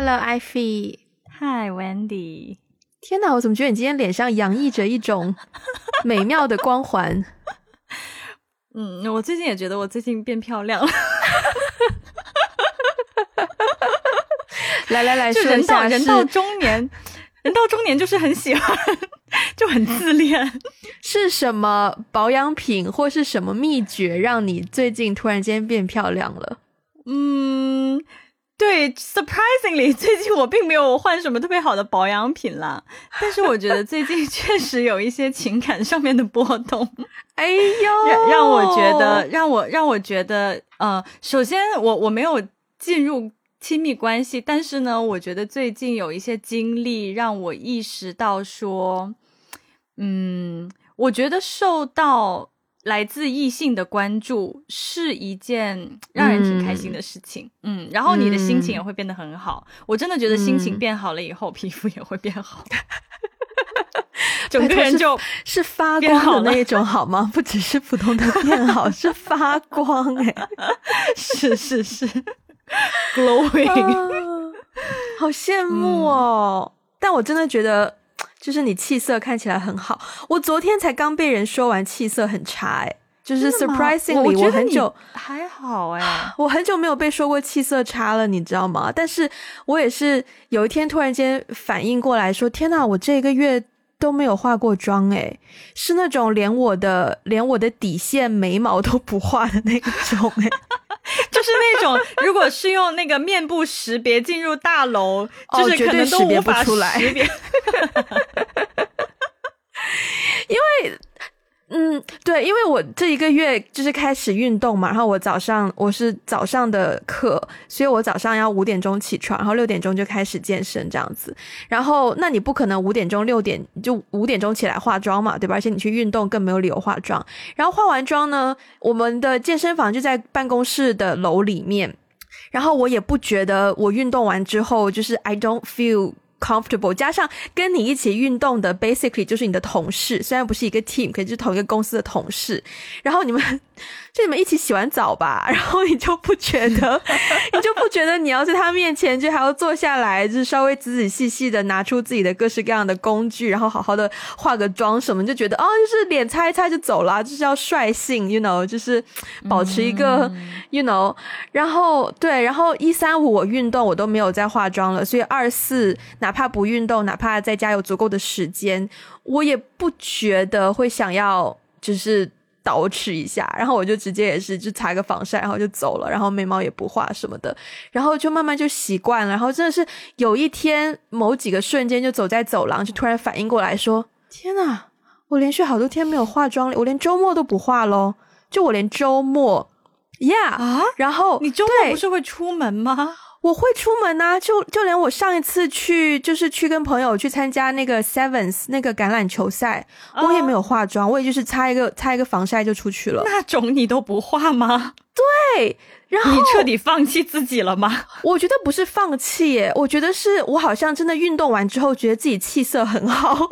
Hello, Ivy。Hi, Wendy。天哪，我怎么觉得你今天脸上洋溢着一种 美妙的光环？嗯，我最近也觉得我最近变漂亮了。来 来来，说一下人到中年，人到中年就是很喜欢，就很自恋。是什么保养品或是什么秘诀，让你最近突然间变漂亮了？嗯。对，surprisingly，最近我并没有换什么特别好的保养品啦，但是我觉得最近 确实有一些情感上面的波动。哎呦，让让我觉得，让我让我觉得，呃，首先我我没有进入亲密关系，但是呢，我觉得最近有一些经历让我意识到说，嗯，我觉得受到。来自异性的关注是一件让人挺开心的事情，嗯，然后你的心情也会变得很好。我真的觉得心情变好了以后，皮肤也会变好，整个人就是发光的那种，好吗？不只是普通的变好，是发光，哎，是是是，glowing，好羡慕哦！但我真的觉得。就是你气色看起来很好，我昨天才刚被人说完气色很差，哎，就是 surprisingly，我很久还好哎，我很久没有被说过气色差了，你知道吗？但是我也是有一天突然间反应过来说，天哪，我这个月都没有化过妆，哎，是那种连我的连我的底线眉毛都不画的那种，哎。就是那种，如果是用那个面部识别进入大楼，就是可能都无法识别，因为。嗯，对，因为我这一个月就是开始运动嘛，然后我早上我是早上的课，所以我早上要五点钟起床，然后六点钟就开始健身这样子。然后那你不可能五点钟六点就五点钟起来化妆嘛，对吧？而且你去运动更没有理由化妆。然后化完妆呢，我们的健身房就在办公室的楼里面，然后我也不觉得我运动完之后就是 I don't feel。comfortable，加上跟你一起运动的，basically 就是你的同事，虽然不是一个 team，可是同一个公司的同事。然后你们就你们一起洗完澡吧，然后你就不觉得，你就不觉得你要在他面前就还要坐下来，就是稍微仔仔细细的拿出自己的各式各样的工具，然后好好的化个妆什么，就觉得哦，就是脸擦一擦就走了，就是要率性，you know，就是保持一个，you know。然后对，然后一三五我运动我都没有再化妆了，所以二四。哪怕不运动，哪怕在家有足够的时间，我也不觉得会想要就是捯饬一下，然后我就直接也是就擦个防晒，然后就走了，然后眉毛也不画什么的，然后就慢慢就习惯了，然后真的是有一天某几个瞬间就走在走廊，就突然反应过来说：“天呐，我连续好多天没有化妆了，我连周末都不化喽，就我连周末，Yeah 啊，然后你周末不是会出门吗？”我会出门呐，就就连我上一次去，就是去跟朋友去参加那个 Sevens 那个橄榄球赛，我也没有化妆，我也就是擦一个擦一个防晒就出去了。那种你都不化吗？对，然后你彻底放弃自己了吗？我觉得不是放弃，耶，我觉得是我好像真的运动完之后，觉得自己气色很好。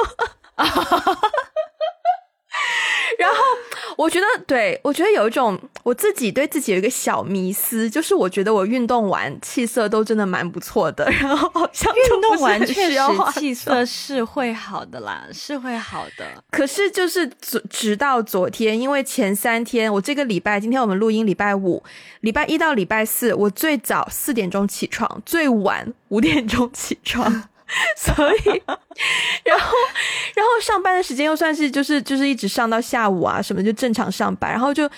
然后我觉得，对我觉得有一种我自己对自己有一个小迷思，就是我觉得我运动完气色都真的蛮不错的。然后好像运动完确实气色是会好的啦，是会好的。可是就是直直到昨天，因为前三天我这个礼拜，今天我们录音礼拜五，礼拜一到礼拜四，我最早四点钟起床，最晚五点钟起床。所以，然后，然后上班的时间又算是就是就是一直上到下午啊什么就正常上班，然后就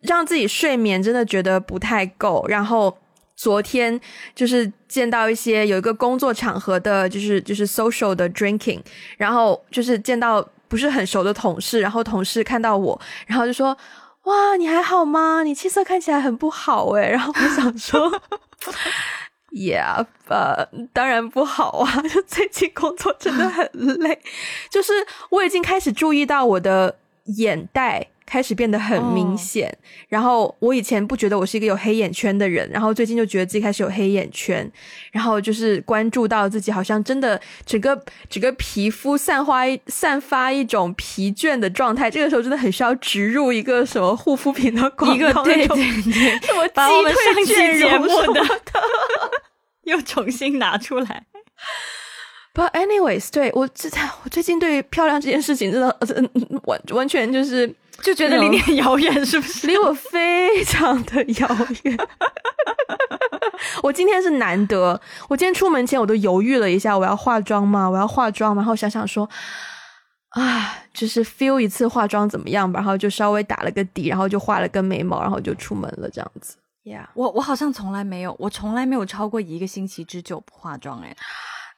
让自己睡眠真的觉得不太够。然后昨天就是见到一些有一个工作场合的，就是就是 social 的 drinking，然后就是见到不是很熟的同事，然后同事看到我，然后就说：“哇，你还好吗？你气色看起来很不好诶。然后我想说。Yeah，呃，当然不好啊！就最近工作真的很累，就是我已经开始注意到我的眼袋开始变得很明显。然后我以前不觉得我是一个有黑眼圈的人，然后最近就觉得自己开始有黑眼圈。然后就是关注到自己好像真的整个整个皮肤散发散发一种疲倦的状态，这个时候真的很需要植入一个什么护肤品的广告，对对对，什么鸡退节目的。又重新拿出来。But anyways，对我这 我最近对于漂亮这件事情真的完完全就是就觉得离你很遥远，是不是？离我非常的遥远。我今天是难得，我今天出门前我都犹豫了一下，我要化妆吗？我要化妆吗？然后想想说，啊，就是 feel 一次化妆怎么样吧？然后就稍微打了个底，然后就画了个眉毛，然后就出门了，这样子。Yeah，我我好像从来没有，我从来没有超过一个星期之久不化妆，哎。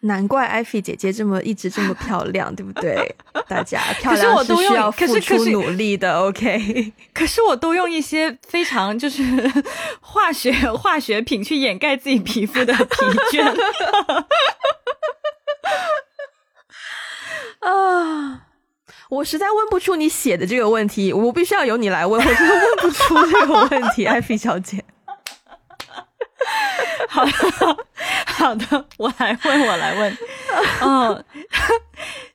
难怪艾菲姐姐这么一直这么漂亮，对不对？大家漂亮是需要付出努力的，OK。可是我都用一些非常就是 化学化学品去掩盖自己皮肤的疲倦。啊，我实在问不出你写的这个问题，我必须要由你来问，我真的问不出这个问题，艾菲小姐。好的，好的，我来问，我来问，嗯，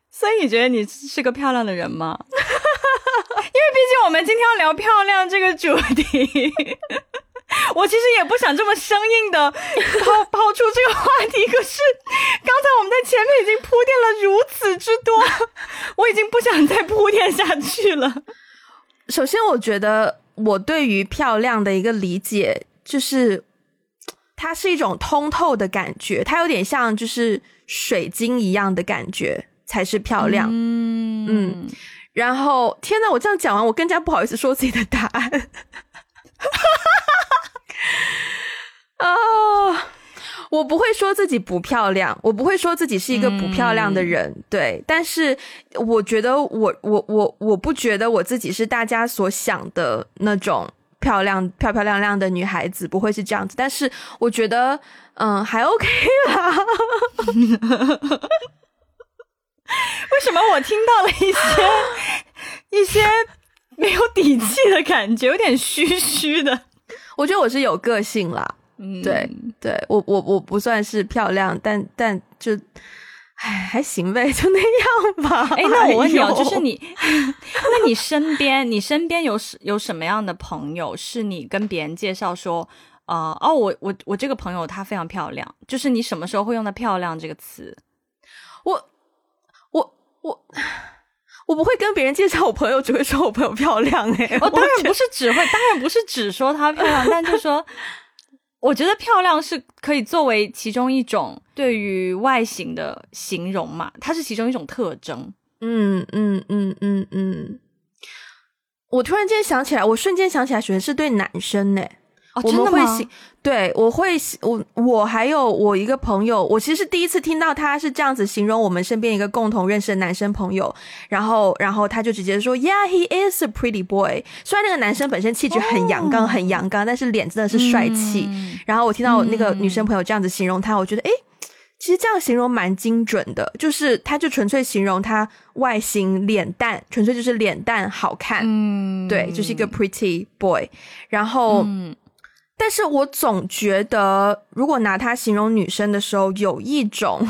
所以你觉得你是个漂亮的人吗？因为毕竟我们今天要聊漂亮这个主题，我其实也不想这么生硬的抛抛出这个话题，可是刚才我们在前面已经铺垫了如此之多，我已经不想再铺垫下去了。首先，我觉得我对于漂亮的一个理解就是。它是一种通透的感觉，它有点像就是水晶一样的感觉才是漂亮。嗯嗯，然后天呐，我这样讲完，我更加不好意思说自己的答案。啊，我不会说自己不漂亮，我不会说自己是一个不漂亮的人。对，但是我觉得我我我我不觉得我自己是大家所想的那种。漂亮漂漂亮亮的女孩子不会是这样子，但是我觉得，嗯，还 OK 啦。为什么我听到了一些一些没有底气的感觉，有点虚虚的？我觉得我是有个性啦，嗯，对对，我我我不算是漂亮，但但就。哎，还行呗，就那样吧。哎，那我问你哦，就是你，那你身边，你身边有有什么样的朋友，是你跟别人介绍说，呃，哦，我我我这个朋友她非常漂亮，就是你什么时候会用到“漂亮”这个词？我我我我不会跟别人介绍我朋友，只会说我朋友漂亮。哎，我当然不是只会，当然不是只说她漂亮，但就说。我觉得漂亮是可以作为其中一种对于外形的形容嘛，它是其中一种特征。嗯嗯嗯嗯嗯。我突然间想起来，我瞬间想起来，学的是对男生呢。哦，真的吗？对，我会，我我还有我一个朋友，我其实是第一次听到他是这样子形容我们身边一个共同认识的男生朋友，然后然后他就直接说，Yeah, he is a pretty boy。虽然那个男生本身气质很阳刚，很阳刚，但是脸真的是帅气。然后我听到那个女生朋友这样子形容他，我觉得，诶，其实这样形容蛮精准的，就是他就纯粹形容他外形脸蛋，纯粹就是脸蛋好看，嗯，对，就是一个 pretty boy。然后。但是我总觉得，如果拿它形容女生的时候，有一种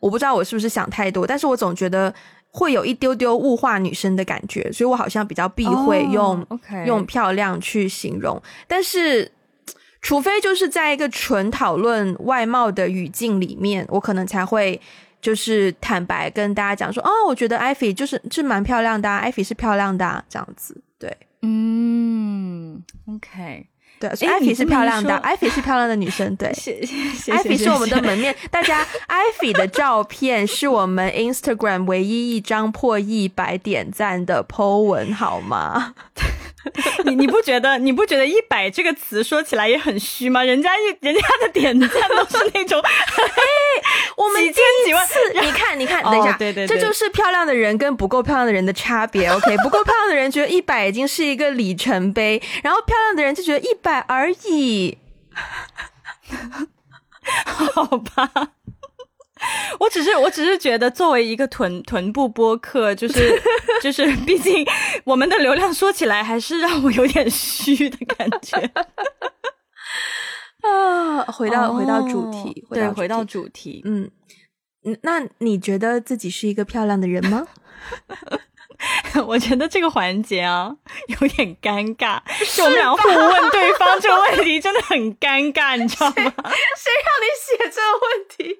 我不知道我是不是想太多，但是我总觉得会有一丢丢物化女生的感觉，所以我好像比较避讳用用漂亮去形容。但是，除非就是在一个纯讨论外貌的语境里面，我可能才会就是坦白跟大家讲说，哦，我觉得艾菲就是是蛮漂亮的，艾菲是漂亮的这样子。对，嗯，OK。对，所以艾菲是漂亮的，艾菲是漂亮的女生。对，艾菲是我们的门面。大家，艾菲的照片是我们 Instagram 唯一一张破一百点赞的 po 文，好吗？你你不觉得你不觉得一百这个词说起来也很虚吗？人家一人家的点赞都是那种，哎，我们几千几万次。你看你看，等一下，对对，这就是漂亮的人跟不够漂亮的人的差别。OK，不够漂亮的人觉得一百已经是一个里程碑，然后漂亮的人就觉得一百而已。好吧。我只是，我只是觉得，作为一个臀臀部播客，就是 就是，毕竟我们的流量说起来还是让我有点虚的感觉。啊，回到回到主题，对，回到主题，嗯，那你觉得自己是一个漂亮的人吗？我觉得这个环节啊有点尴尬，就我们俩互问对方这个问题真的很尴尬，你知道吗？谁让你写这个问题？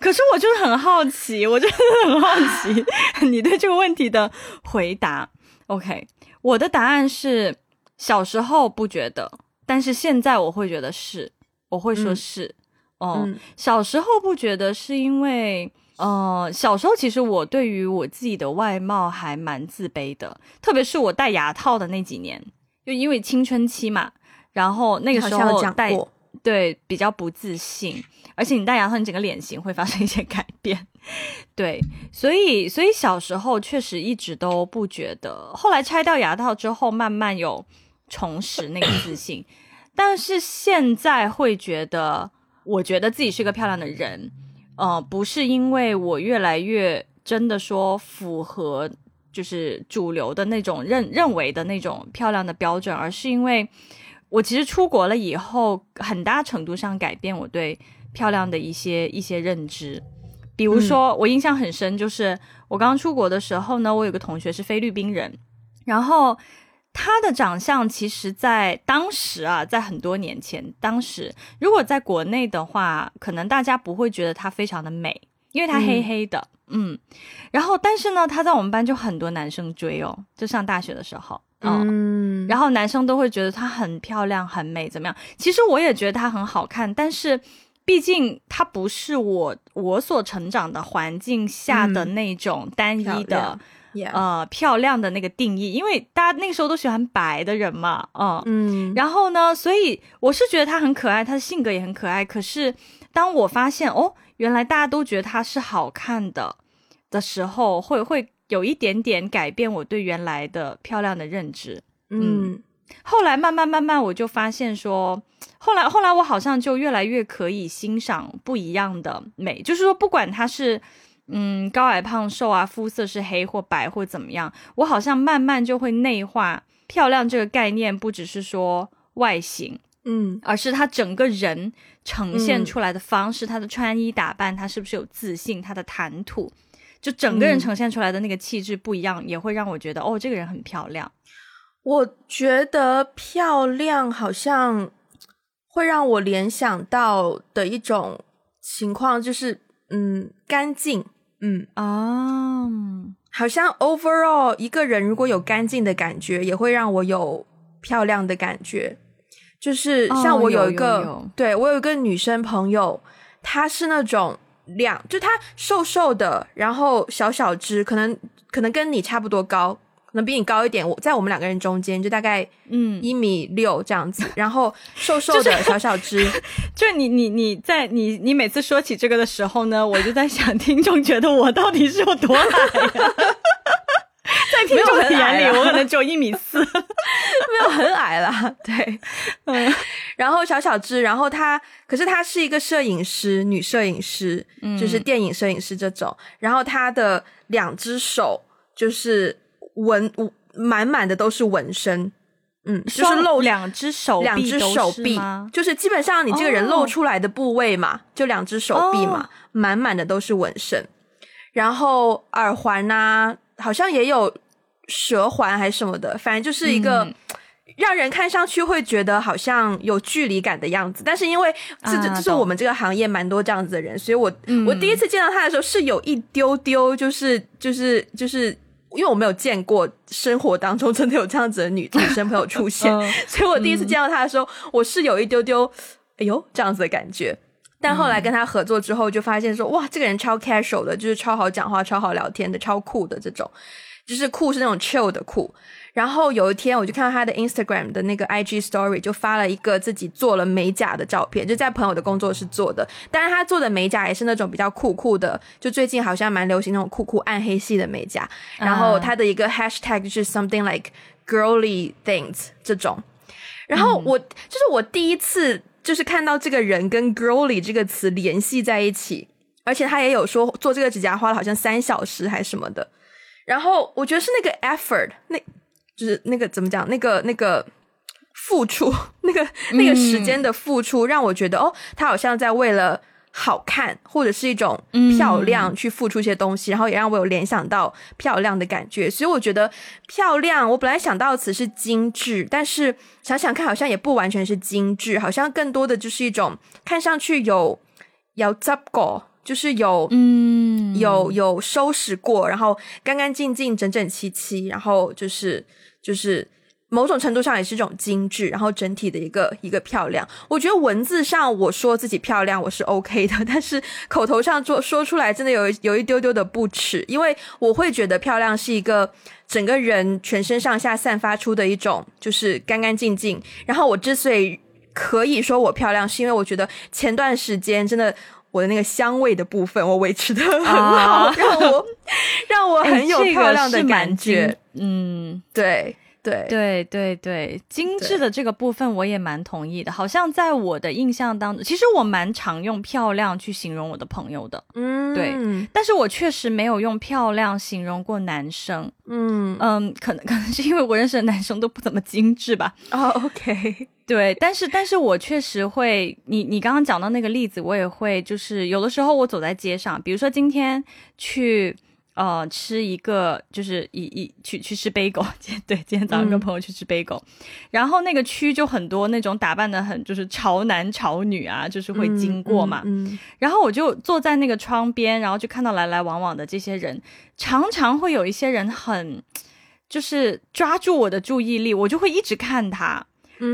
可是我就是很好奇，我真的很好奇 你对这个问题的回答。OK，我的答案是小时候不觉得，但是现在我会觉得是，我会说是。哦，小时候不觉得是因为。呃，小时候其实我对于我自己的外貌还蛮自卑的，特别是我戴牙套的那几年，就因为青春期嘛，然后那个时候戴对比较不自信，而且你戴牙套，你整个脸型会发生一些改变，对，所以所以小时候确实一直都不觉得，后来拆掉牙套之后，慢慢有重拾那个自信，但是现在会觉得，我觉得自己是个漂亮的人。呃，不是因为我越来越真的说符合就是主流的那种认认为的那种漂亮的标准，而是因为我其实出国了以后，很大程度上改变我对漂亮的一些一些认知。比如说，我印象很深，就是我刚出国的时候呢，我有个同学是菲律宾人，然后。她的长相其实，在当时啊，在很多年前，当时如果在国内的话，可能大家不会觉得她非常的美，因为她黑黑的，嗯。然后，但是呢，她在我们班就很多男生追哦，就上大学的时候，嗯。然后男生都会觉得她很漂亮、很美，怎么样？其实我也觉得她很好看，但是毕竟她不是我我所成长的环境下的那种单一的。呃，漂亮的那个定义，因为大家那个时候都喜欢白的人嘛，嗯嗯，然后呢，所以我是觉得她很可爱，她的性格也很可爱。可是当我发现哦，原来大家都觉得她是好看的的时候，会会有一点点改变我对原来的漂亮的认知。嗯，后来慢慢慢慢，我就发现说，后来后来我好像就越来越可以欣赏不一样的美，就是说不管她是。嗯，高矮胖瘦啊，肤色是黑或白或怎么样，我好像慢慢就会内化漂亮这个概念，不只是说外形，嗯，而是他整个人呈现出来的方式，他的穿衣打扮，他是不是有自信，他的谈吐，就整个人呈现出来的那个气质不一样，也会让我觉得哦，这个人很漂亮。我觉得漂亮好像会让我联想到的一种情况，就是嗯，干净。嗯啊，好像 overall 一个人如果有干净的感觉，也会让我有漂亮的感觉。就是像我有一个，对我有一个女生朋友，她是那种两，就她瘦瘦的，然后小小只，可能可能跟你差不多高。能比你高一点，我在我们两个人中间，就大概嗯一米六这样子，然后瘦瘦的小小只，就你你你在你你每次说起这个的时候呢，我就在想，听众觉得我到底是有多矮呀？在听众的眼里，我可能只有一米四，没有很矮啦。对，嗯，然后小小只，然后他，可是他是一个摄影师，女摄影师，就是电影摄影师这种，然后他的两只手就是。纹满满的都是纹身，嗯，就是露两只手，两只手臂，就是基本上你这个人露出来的部位嘛，就两只手臂嘛，满满的都是纹身。然后耳环呐，好像也有蛇环还是什么的，反正就是一个让人看上去会觉得好像有距离感的样子。但是因为这这是我们这个行业蛮多这样子的人，所以我我第一次见到他的时候是有一丢丢，就是就是就是。因为我没有见过生活当中真的有这样子的女女生朋友出现，所以我第一次见到她的时候，我是有一丢丢哎呦这样子的感觉。但后来跟她合作之后，就发现说哇，这个人超 casual 的，就是超好讲话、超好聊天的，超酷的这种，就是酷是那种 chill 的酷。然后有一天，我就看到他的 Instagram 的那个 IG Story，就发了一个自己做了美甲的照片，就在朋友的工作室做的。但是他做的美甲也是那种比较酷酷的，就最近好像蛮流行那种酷酷暗黑系的美甲。然后他的一个 Hashtag 就是 something like girly things 这种。然后我就是我第一次就是看到这个人跟 girly 这个词联系在一起，而且他也有说做这个指甲花了好像三小时还是什么的。然后我觉得是那个 effort 那。就是那个怎么讲？那个那个付出，那个那个时间的付出，让我觉得哦，他好像在为了好看或者是一种漂亮去付出一些东西，然后也让我有联想到漂亮的感觉。所以我觉得漂亮，我本来想到的词是精致，但是想想看，好像也不完全是精致，好像更多的就是一种看上去有有 z 过，就是有嗯有有收拾过，然后干干净净、整整齐齐，然后就是就是。某种程度上也是一种精致，然后整体的一个一个漂亮。我觉得文字上我说自己漂亮我是 OK 的，但是口头上做说出来真的有有一丢丢的不耻，因为我会觉得漂亮是一个整个人全身上下散发出的一种就是干干净净。然后我之所以可以说我漂亮，是因为我觉得前段时间真的我的那个香味的部分我维持的很好，让我 让我很有漂亮的感觉。嗯，对。对对对对，精致的这个部分我也蛮同意的。好像在我的印象当中，其实我蛮常用漂亮去形容我的朋友的。嗯，对，但是我确实没有用漂亮形容过男生。嗯嗯，可能可能是因为我认识的男生都不怎么精致吧。哦，OK，对，但是但是我确实会，你你刚刚讲到那个例子，我也会，就是有的时候我走在街上，比如说今天去。呃，吃一个就是一一去去吃贝狗，对，今天早上跟朋友去吃贝狗，然后那个区就很多那种打扮的很就是潮男潮女啊，就是会经过嘛，然后我就坐在那个窗边，然后就看到来来往往的这些人，常常会有一些人很就是抓住我的注意力，我就会一直看他。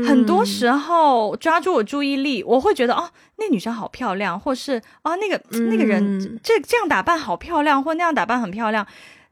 很多时候抓住我注意力，我会觉得哦，那女生好漂亮，或是啊，那个那个人这这样打扮好漂亮，或那样打扮很漂亮。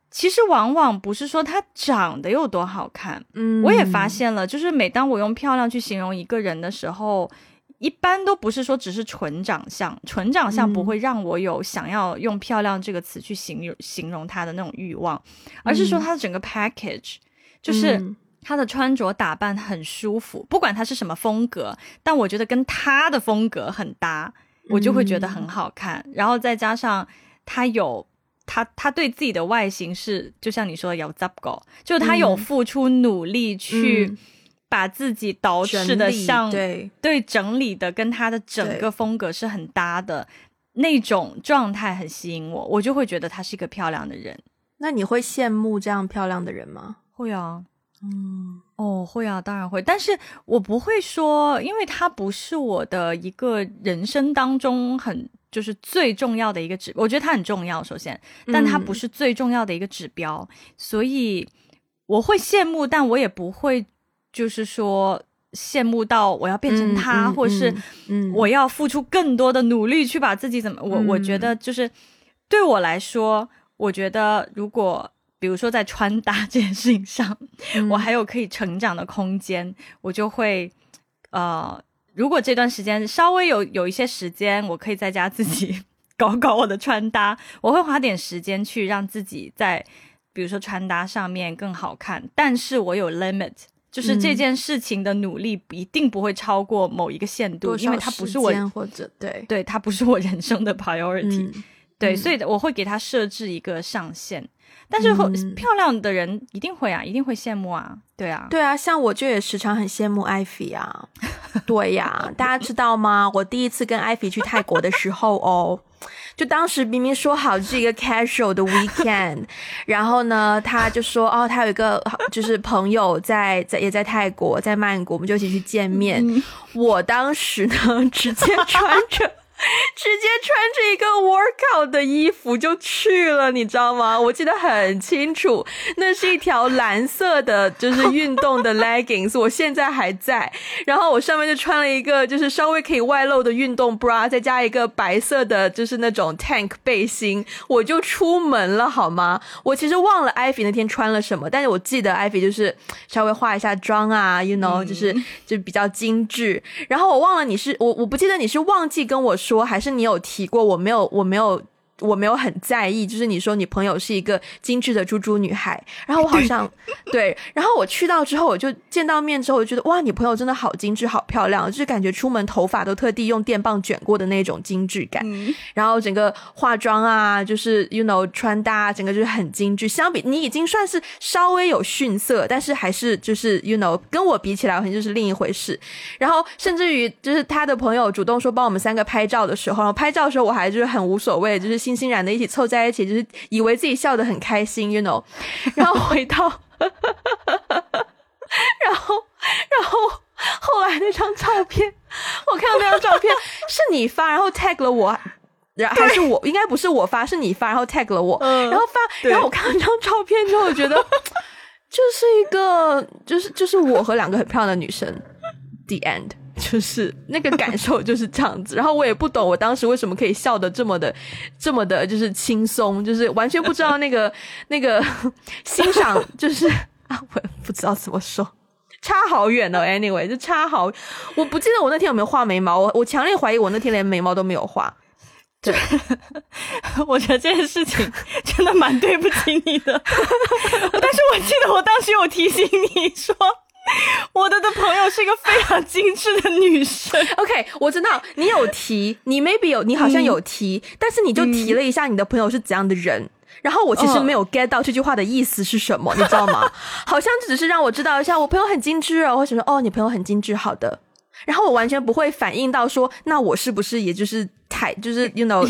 其实往往不是说她长得有多好看，嗯，我也发现了，就是每当我用漂亮去形容一个人的时候，一般都不是说只是纯长相，纯长相不会让我有想要用漂亮这个词去形容形容她的那种欲望，而是说她的整个 package 就是。他的穿着打扮很舒服，不管他是什么风格，但我觉得跟他的风格很搭，我就会觉得很好看。然后再加上他有他，他对自己的外形是，就像你说的有 z u p go，就他有付出努力去把自己捯饬的像对对整理的，跟他的整个风格是很搭的那种状态，很吸引我，我就会觉得他是一个漂亮的人。那你会羡慕这样漂亮的人吗？会啊。嗯，哦，会啊，当然会，但是我不会说，因为它不是我的一个人生当中很就是最重要的一个指，我觉得它很重要，首先，但它不是最重要的一个指标，所以我会羡慕，但我也不会就是说羡慕到我要变成他，或是我要付出更多的努力去把自己怎么，我我觉得就是对我来说，我觉得如果。比如说在穿搭这件事情上，我还有可以成长的空间，我就会，呃，如果这段时间稍微有有一些时间，我可以在家自己 搞搞我的穿搭，我会花点时间去让自己在，比如说穿搭上面更好看。但是我有 limit，就是这件事情的努力一定不会超过某一个限度，因为它不是我或者对。对，它不是我人生的 priority，对，所以我会给他设置一个上限。但是漂亮的人一定会啊，一定会羡慕啊，对啊，对啊，像我就也时常很羡慕艾菲啊，对呀，大家知道吗？我第一次跟艾菲去泰国的时候哦，就当时明明说好是一个 casual 的 weekend，然后呢，他就说哦，他有一个就是朋友在在也在泰国，在曼谷，我们就一起去见面。我当时呢，直接穿着。直接穿着一个 workout 的衣服就去了，你知道吗？我记得很清楚，那是一条蓝色的，就是运动的 leggings，我现在还在。然后我上面就穿了一个，就是稍微可以外露的运动 bra，再加一个白色的，就是那种 tank 背心，我就出门了，好吗？我其实忘了艾菲那天穿了什么，但是我记得艾菲就是稍微化一下妆啊，you know，就是就比较精致。然后我忘了你是我，我不记得你是忘记跟我。说说还是你有提过，我没有，我没有我没有很在意，就是你说你朋友是一个精致的猪猪女孩，然后我好像 对，然后我去到之后，我就见到面之后，我觉得哇，你朋友真的好精致、好漂亮，就是感觉出门头发都特地用电棒卷过的那种精致感，然后整个化妆啊，就是 you know 穿搭，整个就是很精致。相比你已经算是稍微有逊色，但是还是就是 you know 跟我比起来，好像就是另一回事。然后甚至于就是他的朋友主动说帮我们三个拍照的时候，拍照的时候我还就是很无所谓，就是。欣欣然的一起凑在一起，就是以为自己笑得很开心，you know。然后回到，然后，然后后来那张照片，我看到那张照片是你发，然后 tag 了我，然还是我，应该不是我发，是你发，然后 tag 了我，然后发，然后我看到那张照片之后，我觉得 就是一个，就是就是我和两个很漂亮的女生，the end。就是那个感受就是这样子，然后我也不懂我当时为什么可以笑的这么的，这么的，就是轻松，就是完全不知道那个那个欣赏，就是啊，我不知道怎么说，差好远哦。Anyway，就差好，我不记得我那天有没有画眉毛，我我强烈怀疑我那天连眉毛都没有画。对，我觉得这件事情真的蛮对不起你的，但是我记得我当时有提醒你说。我的的朋友是一个非常精致的女生。OK，我知道你有提，你 maybe 有，你好像有提，但是你就提了一下你的朋友是怎样的人。然后我其实没有 get 到这句话的意思是什么，你知道吗？好像只是让我知道一下，我朋友很精致哦，或者说哦，你朋友很精致，好的。然后我完全不会反应到说，那我是不是也就是台，就是 you know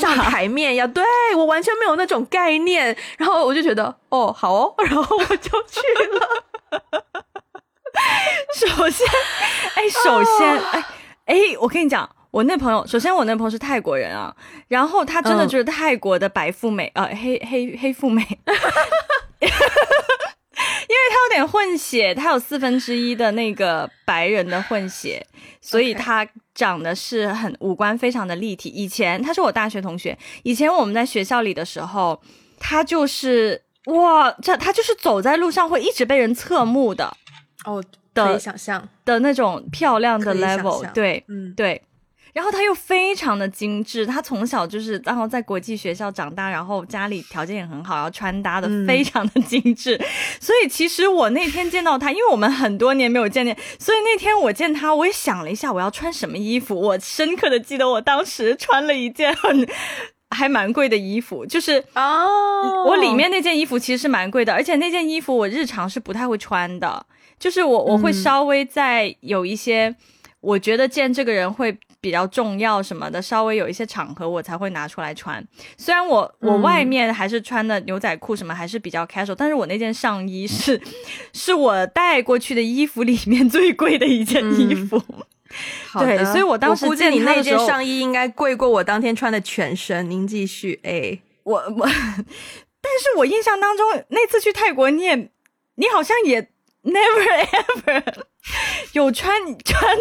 上台面要对我完全没有那种概念。然后我就觉得哦，好哦，然后我就去了。首先，哎，首先，哎，哎，我跟你讲，我那朋友，首先我那朋友是泰国人啊，然后他真的就是泰国的白富美，呃，黑黑黑富美，因为他有点混血，他有四分之一的那个白人的混血，所以他长得是很五官非常的立体。以前他是我大学同学，以前我们在学校里的时候，他就是哇，这他就是走在路上会一直被人侧目的。哦，可以想象的那种漂亮的 level，对，嗯，对。然后他又非常的精致，他从小就是然后在国际学校长大，然后家里条件也很好，然后穿搭的非常的精致。所以其实我那天见到他，因为我们很多年没有见面，所以那天我见他，我也想了一下我要穿什么衣服。我深刻的记得我当时穿了一件很还蛮贵的衣服，就是哦，我里面那件衣服其实是蛮贵的，而且那件衣服我日常是不太会穿的。就是我我会稍微在有一些，我觉得见这个人会比较重要什么的，稍微有一些场合我才会拿出来穿。虽然我我外面还是穿的牛仔裤什么还是比较 casual，但是我那件上衣是是我带过去的衣服里面最贵的一件衣服。对，所以我当时估计你那件上衣应该贵过我当天穿的全身。您继续，哎，我我，但是我印象当中那次去泰国，你也你好像也。Never ever 有穿穿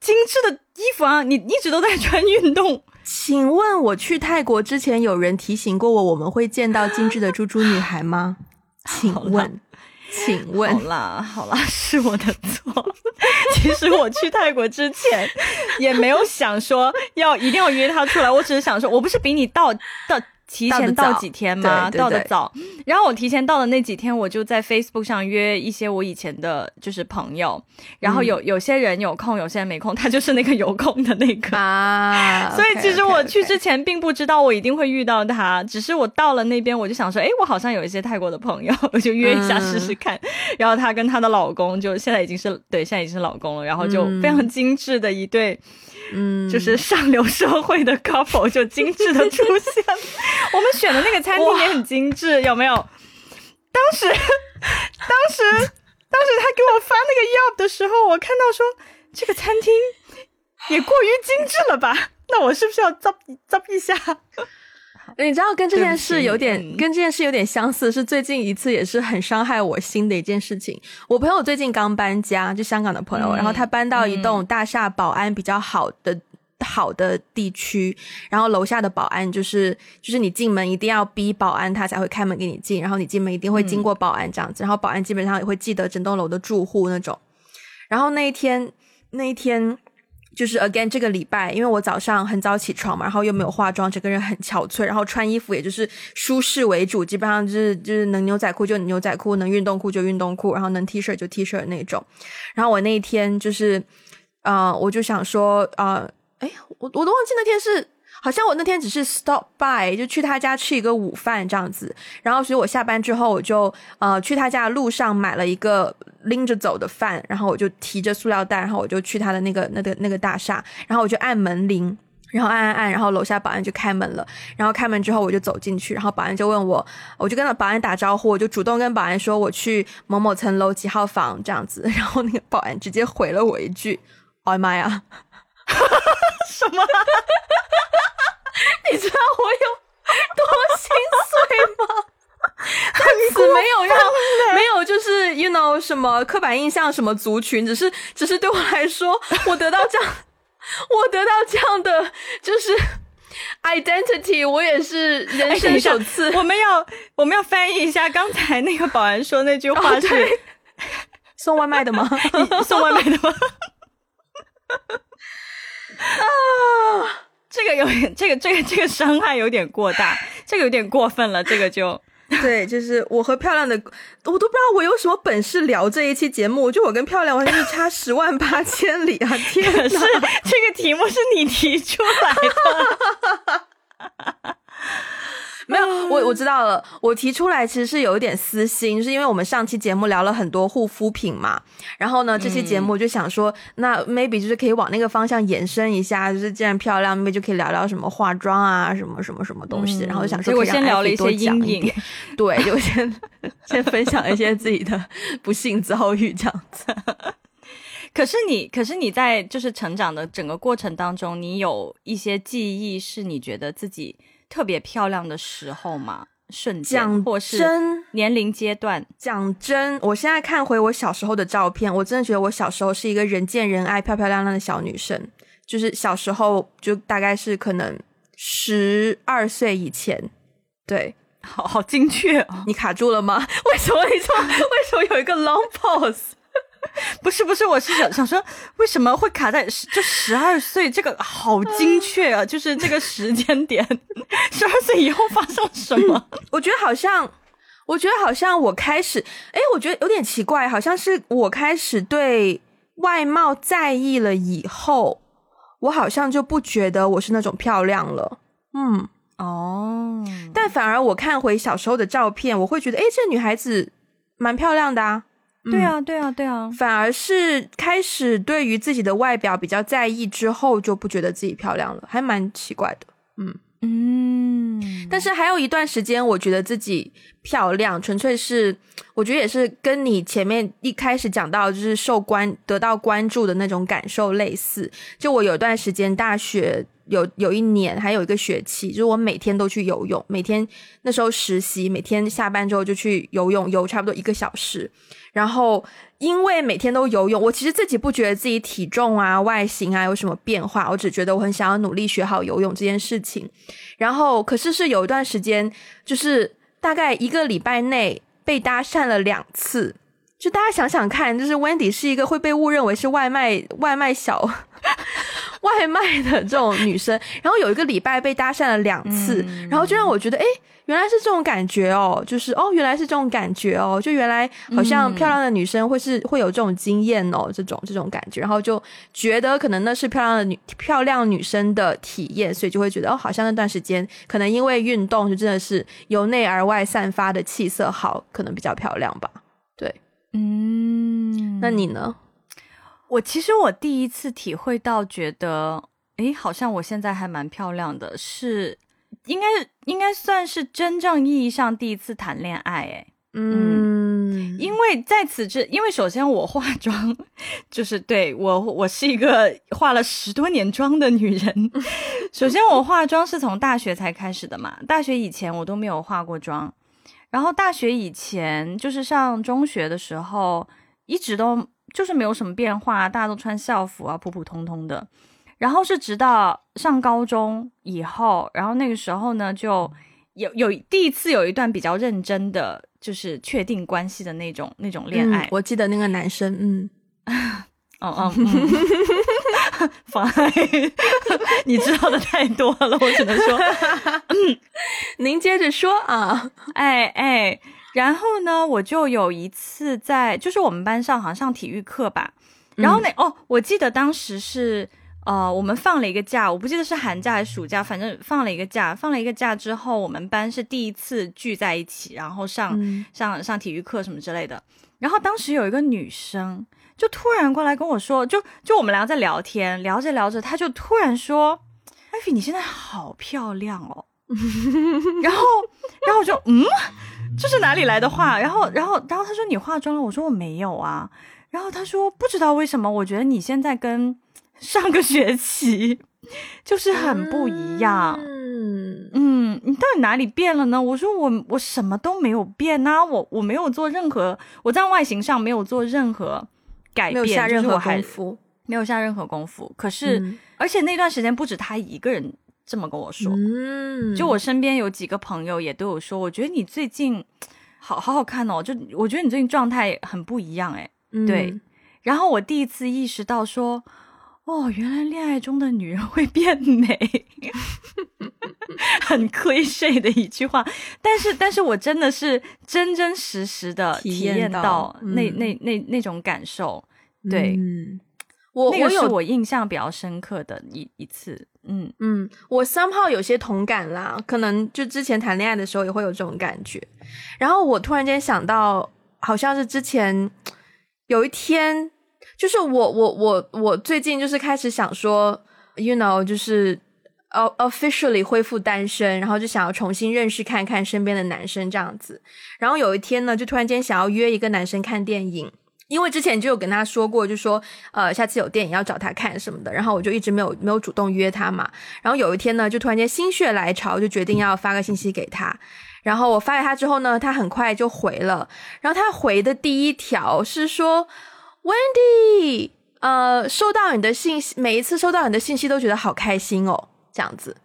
精致的衣服啊！你一直都在穿运动。请问我去泰国之前，有人提醒过我我们会见到精致的猪猪女孩吗？请问，请问，好啦好啦，是我的错。其实我去泰国之前也没有想说要一定要约她出来，我只是想说，我不是比你到到。提前到几天吗？到的早。然后我提前到的那几天，我就在 Facebook 上约一些我以前的就是朋友。然后有有些人有空，有些人没空，他就是那个有空的那个啊。所以其实我去之前并不知道我一定会遇到他，只是我到了那边，我就想说，哎，我好像有一些泰国的朋友，我就约一下试试看。然后她跟她的老公就现在已经是对，现在已经是老公了。然后就非常精致的一对。嗯，就是上流社会的 couple 就精致的出现，我们选的那个餐厅也很精致，有没有？当时，当时，当时他给我发那个 Yelp 的时候，我看到说这个餐厅也过于精致了吧？那我是不是要糟糟一下？你知道跟这件事有点跟这件事有点相似，是最近一次也是很伤害我心的一件事情。我朋友最近刚搬家，就香港的朋友，然后他搬到一栋大厦保安比较好的好的地区，然后楼下的保安就是就是你进门一定要逼保安他才会开门给你进，然后你进门一定会经过保安这样子，然后保安基本上也会记得整栋楼的住户那种。然后那一天那一天。就是 again 这个礼拜，因为我早上很早起床嘛，然后又没有化妆，整个人很憔悴，然后穿衣服也就是舒适为主，基本上就是就是能牛仔裤就牛仔裤，能运动裤就运动裤，然后能 T 恤就 T 恤那种。然后我那一天就是，呃，我就想说，呃，哎，我我都忘记那天是。好像我那天只是 stop by，就去他家吃一个午饭这样子，然后所以我下班之后我就呃去他家的路上买了一个拎着走的饭，然后我就提着塑料袋，然后我就去他的那个那个那个大厦，然后我就按门铃，然后按按按，然后楼下保安就开门了，然后开门之后我就走进去，然后保安就问我，我就跟保安打招呼，我就主动跟保安说我去某某层楼几号房这样子，然后那个保安直接回了我一句，哎呀妈呀！什么？你知道我有多心碎吗？但此没有要没有就是 you know 什么刻板印象什么族群，只是只是对我来说，我得到这样，我得到这样的就是 identity，我也是人生首次。我们要我们要翻译一下刚才那个保安说那句话是送外卖的吗？送外卖的吗？啊，这个有点，这个这个这个伤害有点过大，这个有点过分了，这个就 对，就是我和漂亮的，我都不知道我有什么本事聊这一期节目，就我跟漂亮完全是差十万八千里啊！天 哪，是这个题目是你提出来的。没有，我我知道了。我提出来其实是有一点私心，是因为我们上期节目聊了很多护肤品嘛。然后呢，这期节目就想说，那 maybe 就是可以往那个方向延伸一下，就是既然漂亮，maybe 就可以聊聊什么化妆啊，什么什么什么东西。然后想说，我先聊了一些阴影，对，就先先分享一些自己的不幸遭遇这样子。可是你，可是你在就是成长的整个过程当中，你有一些记忆是你觉得自己。特别漂亮的时候嘛，瞬间或是年龄阶段。讲真，我现在看回我小时候的照片，我真的觉得我小时候是一个人见人爱、漂漂亮亮的小女生。就是小时候，就大概是可能十二岁以前。对，好好精确哦。你卡住了吗？为什么你说？为什么有一个 long pause？不是不是，我是想想说，为什么会卡在就十二岁？这个好精确啊！就是这个时间点，十二岁以后发生什么？我觉得好像，我觉得好像我开始，哎，我觉得有点奇怪，好像是我开始对外貌在意了以后，我好像就不觉得我是那种漂亮了。嗯，哦，但反而我看回小时候的照片，我会觉得，哎，这女孩子蛮漂亮的啊。对啊，对啊，对啊，反而是开始对于自己的外表比较在意之后，就不觉得自己漂亮了，还蛮奇怪的。嗯嗯，但是还有一段时间，我觉得自己漂亮，纯粹是我觉得也是跟你前面一开始讲到，就是受关得到关注的那种感受类似。就我有段时间大学。有有一年，还有一个学期，就是我每天都去游泳，每天那时候实习，每天下班之后就去游泳，游差不多一个小时。然后因为每天都游泳，我其实自己不觉得自己体重啊、外形啊有什么变化，我只觉得我很想要努力学好游泳这件事情。然后可是是有一段时间，就是大概一个礼拜内被搭讪了两次。就大家想想看，就是 Wendy 是一个会被误认为是外卖外卖小。外卖的这种女生，然后有一个礼拜被搭讪了两次，然后就让我觉得，哎，原来是这种感觉哦，就是哦，原来是这种感觉哦，就原来好像漂亮的女生会是会有这种经验哦，这种这种感觉，然后就觉得可能那是漂亮的女漂亮女生的体验，所以就会觉得哦，好像那段时间可能因为运动就真的是由内而外散发的气色好，可能比较漂亮吧。对，嗯，那你呢？我其实我第一次体会到，觉得诶，好像我现在还蛮漂亮的，是应该应该算是真正意义上第一次谈恋爱，诶。嗯，因为在此之，因为首先我化妆，就是对我我是一个化了十多年妆的女人，首先我化妆是从大学才开始的嘛，大学以前我都没有化过妆，然后大学以前就是上中学的时候，一直都。就是没有什么变化，大家都穿校服啊，普普通通的。然后是直到上高中以后，然后那个时候呢，就有有第一次有一段比较认真的，就是确定关系的那种那种恋爱。我记得那个男生，嗯，哦 哦，fine，你知道的太多了，我只能说，嗯您接着说啊，哎哎，然后呢，我就有一次在，就是我们班上好像上体育课吧，然后那哦，我记得当时是呃，我们放了一个假，我不记得是寒假还是暑假，反正放了一个假，放了一个假之后，我们班是第一次聚在一起，然后上上上体育课什么之类的，然后当时有一个女生。就突然过来跟我说，就就我们俩在聊天，聊着聊着，她就突然说：“艾菲，你现在好漂亮哦。”然后，然后我就嗯，这是哪里来的话？然后，然后，然后他说你化妆了，我说我没有啊。然后他说不知道为什么，我觉得你现在跟上个学期 就是很不一样。嗯嗯，你到底哪里变了呢？我说我我什么都没有变啊，我我没有做任何，我在外形上没有做任何。改变，下任何功夫，没有下任何功夫。可是，而且那段时间不止他一个人这么跟我说，嗯，就我身边有几个朋友也都有说，我觉得你最近好好好看哦，就我觉得你最近状态很不一样，哎，对。然后我第一次意识到说，哦，原来恋爱中的女人会变美，很 cliche 的一句话。但是，但是我真的是真真实实的体验到那那那那种感受。对，我我有我印象比较深刻的一一次，嗯嗯，我三号有些同感啦，可能就之前谈恋爱的时候也会有这种感觉。然后我突然间想到，好像是之前有一天，就是我我我我最近就是开始想说，you know，就是呃 officially 恢复单身，然后就想要重新认识看看身边的男生这样子。然后有一天呢，就突然间想要约一个男生看电影。因为之前就有跟他说过，就说呃下次有电影要找他看什么的，然后我就一直没有没有主动约他嘛。然后有一天呢，就突然间心血来潮，就决定要发个信息给他。然后我发给他之后呢，他很快就回了。然后他回的第一条是说：“Wendy，呃，收到你的信息，每一次收到你的信息都觉得好开心哦，这样子。”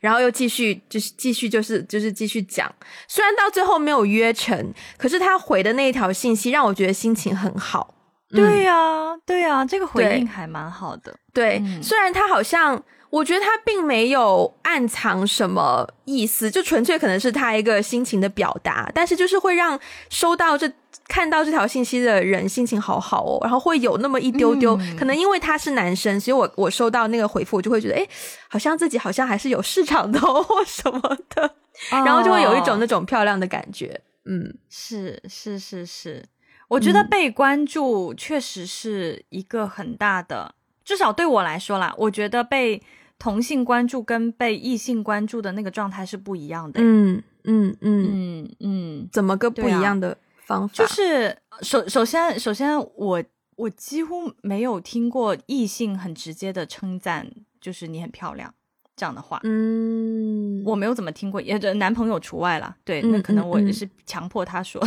然后又继续，就是继续，就是就是继续讲。虽然到最后没有约成，可是他回的那一条信息让我觉得心情很好。对呀，对呀，这个回应还蛮好的。对，虽然他好像，我觉得他并没有暗藏什么意思，就纯粹可能是他一个心情的表达，但是就是会让收到这。看到这条信息的人心情好好哦，然后会有那么一丢丢，可能因为他是男生，所以我我收到那个回复，我就会觉得，哎，好像自己好像还是有市场的哦，或 什么的，然后就会有一种那种漂亮的感觉。嗯，是是是是，我觉得被关注确实是一个很大的，至少对我来说啦，我觉得被同性关注跟被异性关注的那个状态是不一样的。嗯嗯嗯嗯嗯，怎么个不一样的？方法就是首首先首先我我几乎没有听过异性很直接的称赞，就是你很漂亮这样的话。嗯，我没有怎么听过，也男朋友除外了。对，那可能我是强迫他说，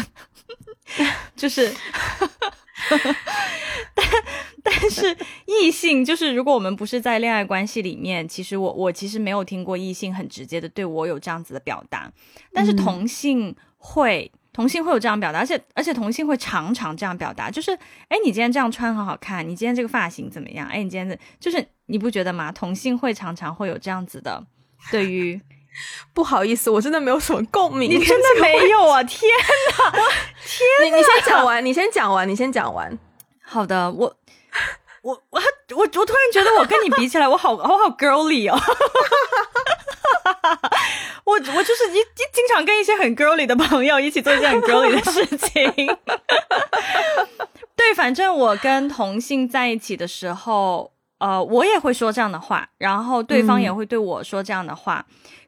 就是，但但是异性就是如果我们不是在恋爱关系里面，其实我我其实没有听过异性很直接的对我有这样子的表达，但是同性会。同性会有这样表达，而且而且同性会常常这样表达，就是，哎，你今天这样穿很好看，你今天这个发型怎么样？哎，你今天的，就是你不觉得吗？同性会常常会有这样子的，对于，不好意思，我真的没有什么共鸣，你真的 没有啊？天哪，天，你你先讲完，你先讲完，你先讲完。好的，我我我我我突然觉得我跟你比起来，我好我好 girly 哦。我我就是一一经常跟一些很 girly 的朋友一起做一件很 girly 的事情。对，反正我跟同性在一起的时候，呃，我也会说这样的话，然后对方也会对我说这样的话。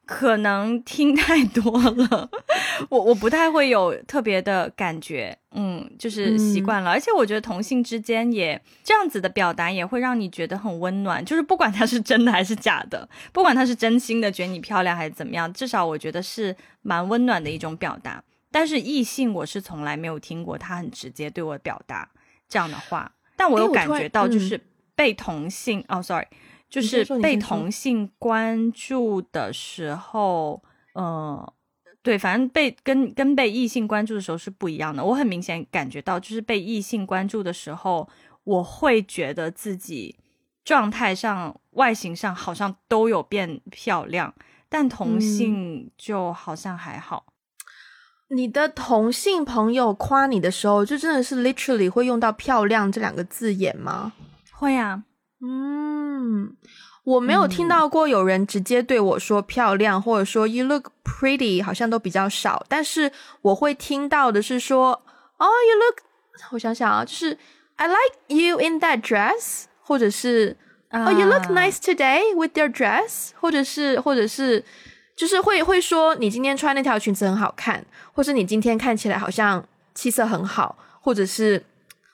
可能听太多了，我我不太会有特别的感觉，嗯，就是习惯了。而且我觉得同性之间也这样子的表达也会让你觉得很温暖，就是不管他是真的还是假的，不管他是真心的觉得你漂亮还是怎么样，至少我觉得是蛮温暖的一种表达。但是异性我是从来没有听过他很直接对我表达这样的话，但我有感觉到就是被同性哦，sorry。就是被同性关注的时候，呃，对，反正被跟跟被异性关注的时候是不一样的。我很明显感觉到，就是被异性关注的时候，我会觉得自己状态上、外形上好像都有变漂亮，但同性就好像还好。你的同性朋友夸你的时候，就真的是 literally 会用到“漂亮”这两个字眼吗？会啊，嗯，我没有听到过有人直接对我说漂亮，或者说 “you look pretty”，好像都比较少。但是我会听到的是说“哦，you look”，我想想啊，就是 “I like you in that dress”，或者是“哦，you look nice today with your dress”，或者是，或者是。就是会会说你今天穿那条裙子很好看，或是你今天看起来好像气色很好，或者是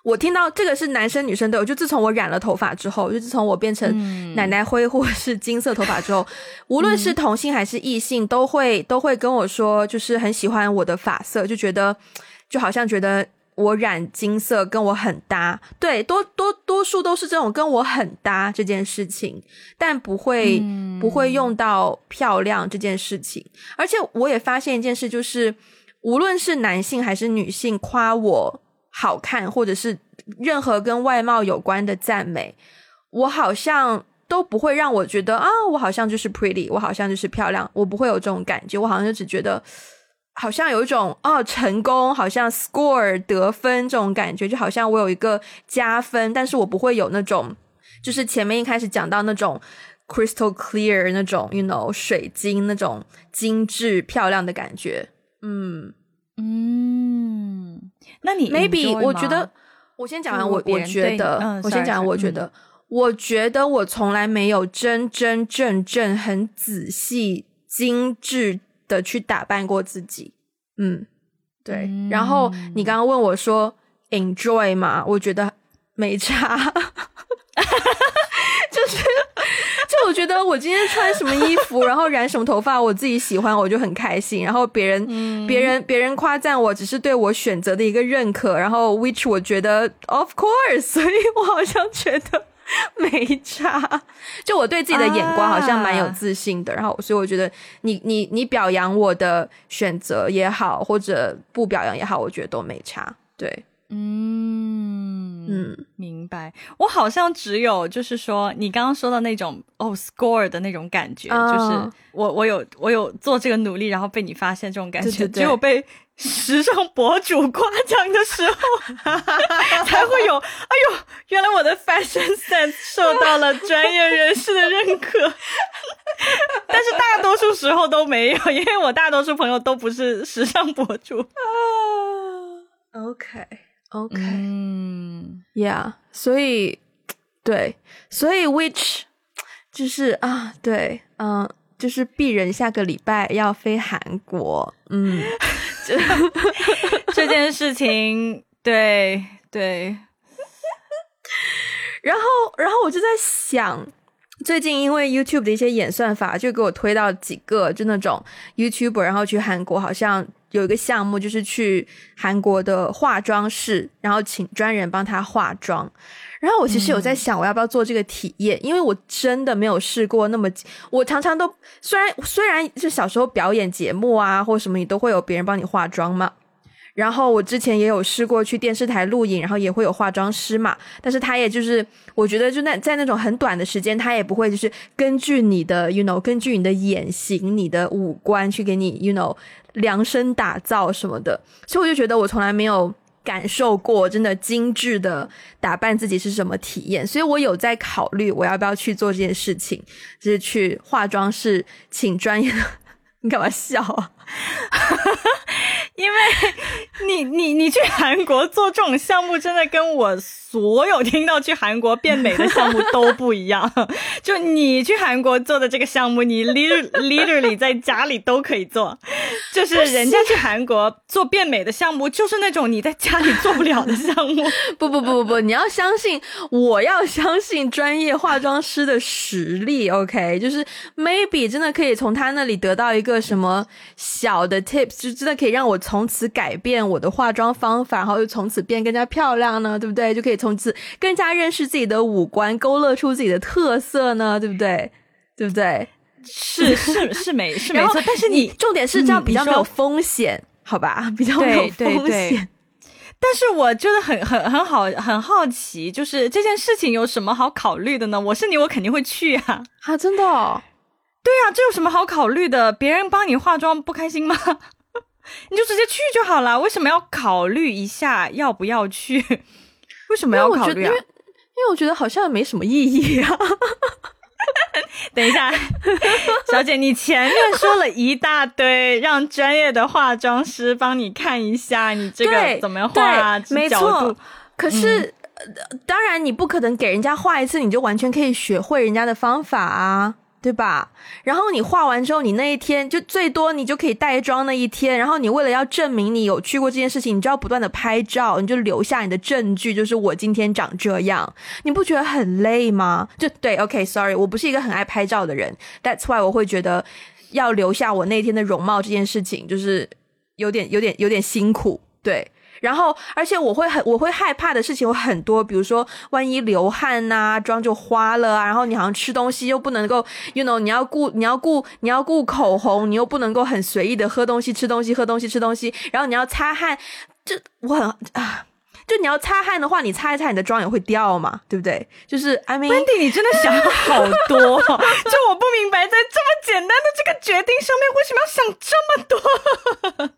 我听到这个是男生女生都有。就自从我染了头发之后，就自从我变成奶奶灰或者是金色头发之后，无论是同性还是异性，都会都会跟我说，就是很喜欢我的发色，就觉得就好像觉得。我染金色跟我很搭，对，多多多数都是这种跟我很搭这件事情，但不会不会用到漂亮这件事情。而且我也发现一件事，就是无论是男性还是女性夸我好看，或者是任何跟外貌有关的赞美，我好像都不会让我觉得啊，我好像就是 pretty，我好像就是漂亮，我不会有这种感觉，我好像就只觉得。好像有一种哦，成功，好像 score 得分这种感觉，就好像我有一个加分，但是我不会有那种，就是前面一开始讲到那种 crystal clear 那种，you know 水晶那种精致漂亮的感觉。嗯嗯，那你 maybe 我觉得，我先讲完，我我觉得，我先讲完，我觉得，我觉得我从来没有真真正正很仔细精致。的去打扮过自己，嗯，对。然后你刚刚问我说 enjoy 嘛，我觉得没差，就是 就我觉得我今天穿什么衣服，然后染什么头发，我自己喜欢，我就很开心。然后别人别人别人夸赞我，只是对我选择的一个认可。然后 which 我觉得 of course，所以我好像觉得。没差，就我对自己的眼光好像蛮有自信的，然后所以我觉得你你你表扬我的选择也好，或者不表扬也好，我觉得都没差。对，嗯嗯，明白。我好像只有就是说你刚刚说的那种哦 score 的那种感觉，就是我我有我有做这个努力，然后被你发现这种感觉，只有被。时尚博主夸奖的时候，才会有。哎呦，原来我的 fashion sense 受到了专业人士的认可。但是大多数时候都没有，因为我大多数朋友都不是时尚博主。啊，OK，OK，嗯，Yeah，所以对，所以 which 就是啊，对，嗯。就是鄙人下个礼拜要飞韩国，嗯，这件事情，对对。然后，然后我就在想，最近因为 YouTube 的一些演算法，就给我推到几个就那种 YouTuber，然后去韩国，好像有一个项目，就是去韩国的化妆室，然后请专人帮他化妆。然后我其实有在想，我要不要做这个体验？因为我真的没有试过那么，我常常都虽然虽然就小时候表演节目啊或什么，你都会有别人帮你化妆嘛。然后我之前也有试过去电视台录影，然后也会有化妆师嘛。但是他也就是我觉得就那在那种很短的时间，他也不会就是根据你的 you know 根据你的眼型、你的五官去给你 you know 量身打造什么的。所以我就觉得我从来没有。感受过真的精致的打扮自己是什么体验，所以我有在考虑我要不要去做这件事情，就是去化妆室请专业的。你干嘛笑啊？因为你你你去韩国做这种项目，真的跟我所有听到去韩国变美的项目都不一样。就你去韩国做的这个项目，你 literally 在家里都可以做。就是人家去韩国做变美的项目，就是那种你在家里做不了的项目。不不不不不，你要相信，我要相信专业化妆师的实力。OK，就是 maybe 真的可以从他那里得到一个什么小的 tips，就真的可以让我。从此改变我的化妆方法，然后又从此变更加漂亮呢，对不对？就可以从此更加认识自己的五官，勾勒出自己的特色呢，对不对？对不对？是是是没是没错，但是你重点是这样比较没有风险，好吧？比较没有风险。但是我就是很很很好很好奇，就是这件事情有什么好考虑的呢？我是你，我肯定会去啊！啊，真的？哦？对啊，这有什么好考虑的？别人帮你化妆不开心吗？你就直接去就好了，为什么要考虑一下要不要去？为什么要考虑啊？因为因为我觉得好像没什么意义啊。等一下，小姐，你前面说了一大堆，让专业的化妆师帮你看一下你这个怎么画，没错。可是，当然你不可能给人家画一次，你就完全可以学会人家的方法啊。对吧？然后你画完之后，你那一天就最多你就可以带妆那一天。然后你为了要证明你有去过这件事情，你就要不断的拍照，你就留下你的证据，就是我今天长这样。你不觉得很累吗？就对，OK，Sorry，我不是一个很爱拍照的人。That's why 我会觉得要留下我那天的容貌这件事情，就是有点、有点、有点辛苦。对。然后，而且我会很，我会害怕的事情有很多，比如说万一流汗呐，妆就花了啊。然后你好像吃东西又不能够，you know，你要顾，你要顾，你要顾口红，你又不能够很随意的喝东西、吃东西、喝东西、吃东西。然后你要擦汗，这我很啊，就你要擦汗的话，你擦一擦，你的妆也会掉嘛，对不对？就是 I mean，温迪，你真的想好多，就我不明白，在这么简单的这个决定上面，为什么要想这么多？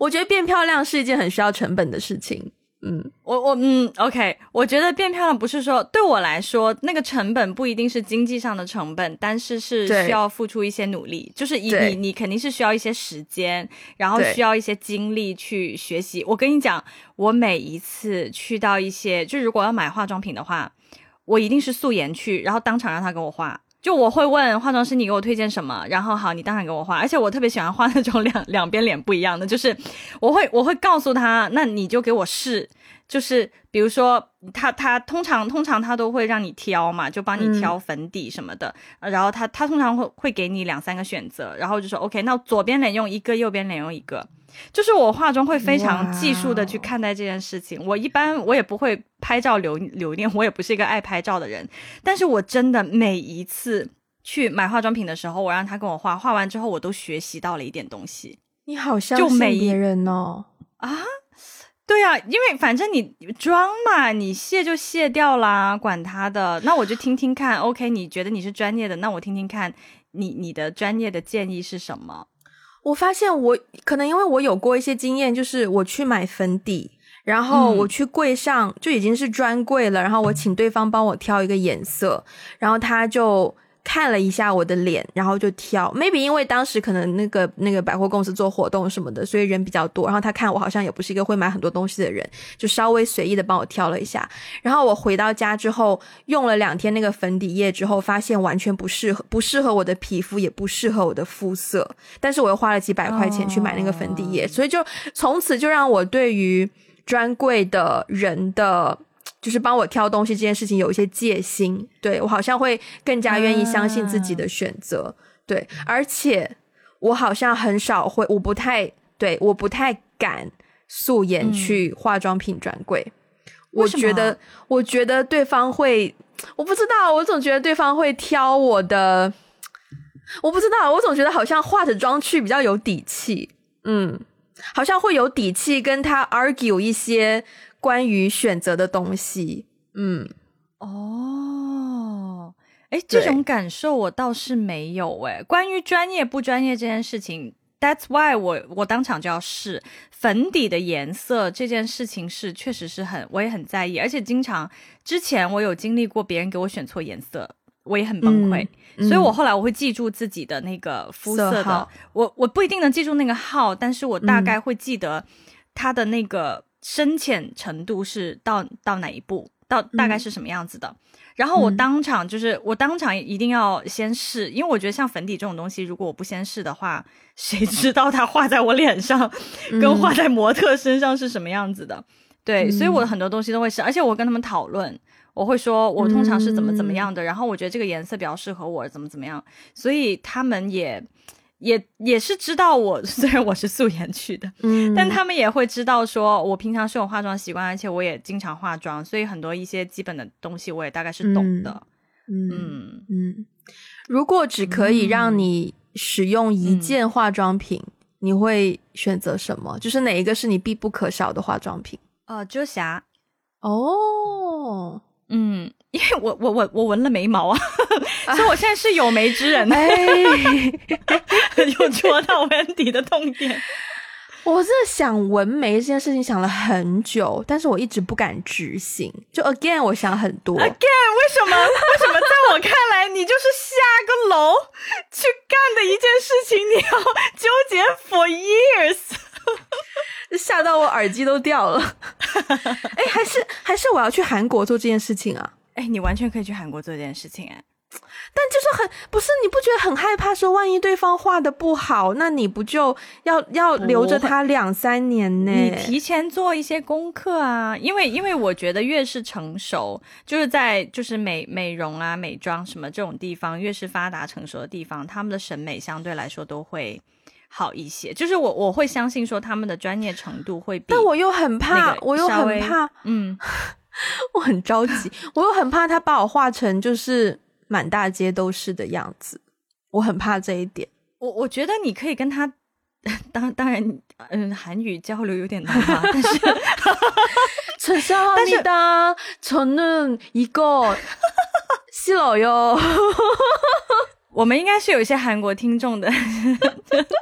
我觉得变漂亮是一件很需要成本的事情。嗯，我我嗯，OK，我觉得变漂亮不是说对我来说那个成本不一定是经济上的成本，但是是需要付出一些努力，就是你你你肯定是需要一些时间，然后需要一些精力去学习。我跟你讲，我每一次去到一些，就如果要买化妆品的话，我一定是素颜去，然后当场让他给我画。就我会问化妆师，你给我推荐什么？然后好，你当场给我画。而且我特别喜欢画那种两两边脸不一样的，就是我会我会告诉他，那你就给我试。就是比如说他他通常通常他都会让你挑嘛，就帮你挑粉底什么的。然后他他通常会会给你两三个选择，然后就说 OK，那左边脸用一个，右边脸用一个。就是我化妆会非常技术的去看待这件事情。我一般我也不会拍照留留念，我也不是一个爱拍照的人。但是我真的每一次去买化妆品的时候，我让他跟我画画完之后，我都学习到了一点东西。你好相信别人哦啊？对啊，因为反正你妆嘛，你卸就卸掉啦，管他的。那我就听听看，OK？你觉得你是专业的，那我听听看你你的专业的建议是什么？我发现我可能因为我有过一些经验，就是我去买粉底，然后我去柜上就已经是专柜了，然后我请对方帮我挑一个颜色，然后他就。看了一下我的脸，然后就挑。maybe 因为当时可能那个那个百货公司做活动什么的，所以人比较多。然后他看我好像也不是一个会买很多东西的人，就稍微随意的帮我挑了一下。然后我回到家之后，用了两天那个粉底液之后，发现完全不适合，不适合我的皮肤，也不适合我的肤色。但是我又花了几百块钱去买那个粉底液，所以就从此就让我对于专柜的人的。就是帮我挑东西这件事情有一些戒心，对我好像会更加愿意相信自己的选择，对，而且我好像很少会，我不太对，我不太敢素颜去化妆品专柜，我觉得，我觉得对方会，我不知道，我总觉得对方会挑我的，我不知道，我总觉得好像化着妆去比较有底气，嗯，好像会有底气跟他 argue 一些。关于选择的东西，嗯，哦，哎，这种感受我倒是没有哎。关于专业不专业这件事情，That's why 我我当场就要试。粉底的颜色这件事情是确实是很我也很在意，而且经常之前我有经历过别人给我选错颜色，我也很崩溃，所以我后来我会记住自己的那个肤色的，我我不一定能记住那个号，但是我大概会记得它的那个。深浅程度是到到哪一步，到大概是什么样子的？然后我当场就是我当场一定要先试，因为我觉得像粉底这种东西，如果我不先试的话，谁知道它画在我脸上跟画在模特身上是什么样子的？对，所以我很多东西都会试，而且我跟他们讨论，我会说我通常是怎么怎么样的，然后我觉得这个颜色比较适合我，怎么怎么样，所以他们也。也也是知道我，虽然我是素颜去的，嗯，但他们也会知道说，我平常是有化妆习惯，而且我也经常化妆，所以很多一些基本的东西我也大概是懂的。嗯嗯，如果只可以让你使用一件化妆品，你会选择什么？就是哪一个是你必不可少的化妆品？呃，遮瑕。哦，嗯，因为我我我我纹了眉毛啊，所以我现在是有眉之人。哎，有戳到 Wendy 的痛点。我是想纹眉这件事情想了很久，但是我一直不敢执行。就 again，我想很多。again，为什么？为什么在我看来，你就是下个楼去干的一件事情，你要纠结 for years？吓到我耳机都掉了。哎，还是还是我要去韩国做这件事情啊？哎，你完全可以去韩国做这件事情哎。但就是很不是，你不觉得很害怕？说万一对方画的不好，那你不就要要留着他两三年呢？你提前做一些功课啊，因为因为我觉得越是成熟，就是在就是美美容啊、美妆什么这种地方，越是发达成熟的地方，他们的审美相对来说都会。好一些，就是我我会相信说他们的专业程度会比，但我又很怕，我又很怕，嗯，我很着急，我又很怕他把我画成就是满大街都是的样子，我很怕这一点。我我觉得你可以跟他，当当然，嗯，韩语交流有点难吧，但是，陈少但是的，저는이거싫어 요。 我们应该是有一些韩国听众的，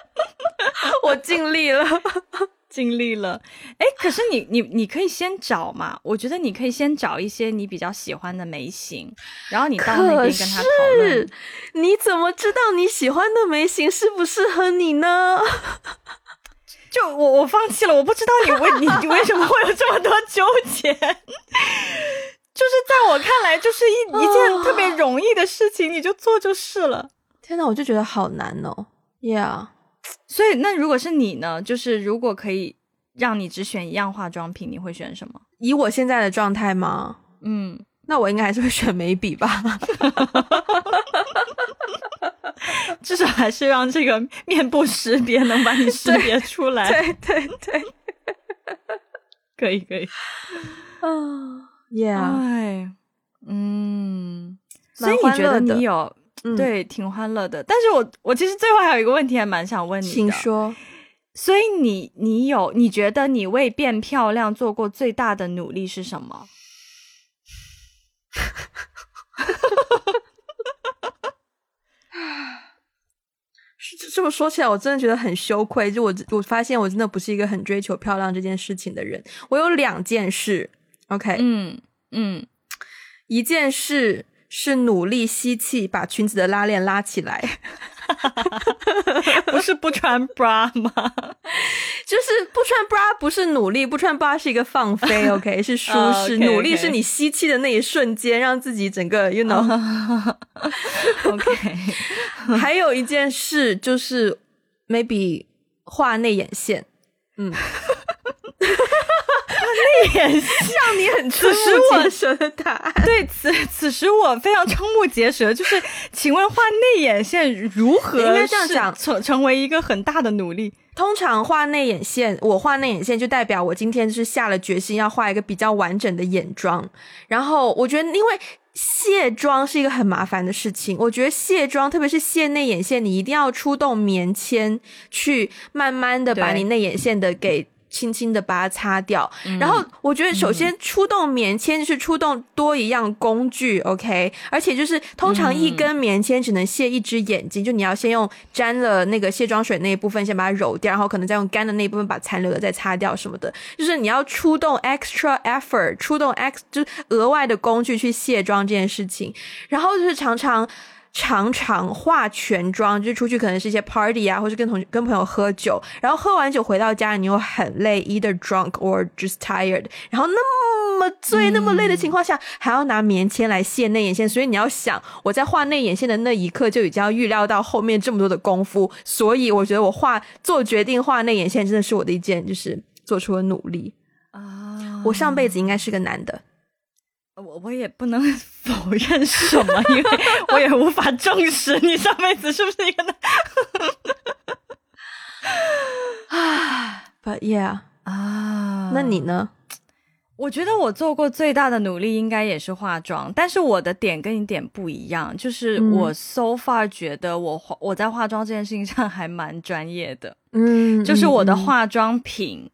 我尽力了，尽力了。哎，可是你你你可以先找嘛，我觉得你可以先找一些你比较喜欢的眉形，然后你到那边跟他讨论。你怎么知道你喜欢的眉形适不适合你呢？就我我放弃了，我不知道你为你你为什么会有这么多纠结。就是在我看来，就是一一件特别容易的事情，你就做就是了。天呐，我就觉得好难哦。Yeah，所以那如果是你呢？就是如果可以让你只选一样化妆品，你会选什么？以我现在的状态吗？嗯，那我应该还是会选眉笔吧。至少还是让这个面部识别能把你识别出来。对 对对，可以可以。啊。Yeah，嗯，所以你觉得你有对挺欢乐的，但是我我其实最后还有一个问题还蛮想问你的，请说。所以你你有你觉得你为变漂亮做过最大的努力是什么？是这么说起来，我真的觉得很羞愧。就我我发现我真的不是一个很追求漂亮这件事情的人。我有两件事。OK，嗯嗯，一件事是努力吸气，把裙子的拉链拉起来，不是不穿 bra 吗？就是不穿 bra 不是努力，不穿 bra 是一个放飞。OK，是舒适，努力是你吸气的那一瞬间，让自己整个 you know。OK，还有一件事就是 maybe 画内眼线，嗯。内眼线让你很瞠目结舌的答案。对此，此时我非常瞠目结舌。就是，请问画内眼线如何应该这样讲，成成为一个很大的努力？通常画内眼线，我画内眼线就代表我今天是下了决心要画一个比较完整的眼妆。然后我觉得，因为卸妆是一个很麻烦的事情，我觉得卸妆，特别是卸内眼线，你一定要出动棉签去慢慢的把你内眼线的给。轻轻的把它擦掉，然后我觉得首先出动棉签就是出动多一样工具，OK，而且就是通常一根棉签只能卸一只眼睛，就你要先用沾了那个卸妆水那一部分先把它揉掉，然后可能再用干的那一部分把残留的再擦掉什么的，就是你要出动 extra effort，出动 x 就是额外的工具去卸妆这件事情，然后就是常常。常常化全妆，就是出去可能是一些 party 啊，或者跟同跟朋友喝酒，然后喝完酒回到家，你又很累，either drunk or just tired，然后那么醉、那么累的情况下，还要拿棉签来卸内眼线，所以你要想，我在画内眼线的那一刻就已经要预料到后面这么多的功夫，所以我觉得我画做决定画内眼线真的是我的一件就是做出了努力。啊，我上辈子应该是个男的。我我也不能 否认什么，因为我也无法证实你上辈子是不是一个男。啊，But yeah 啊，那你呢？我觉得我做过最大的努力应该也是化妆，但是我的点跟你点不一样，就是我 so far 觉得我化我在化妆这件事情上还蛮专业的，嗯，就是我的化妆品。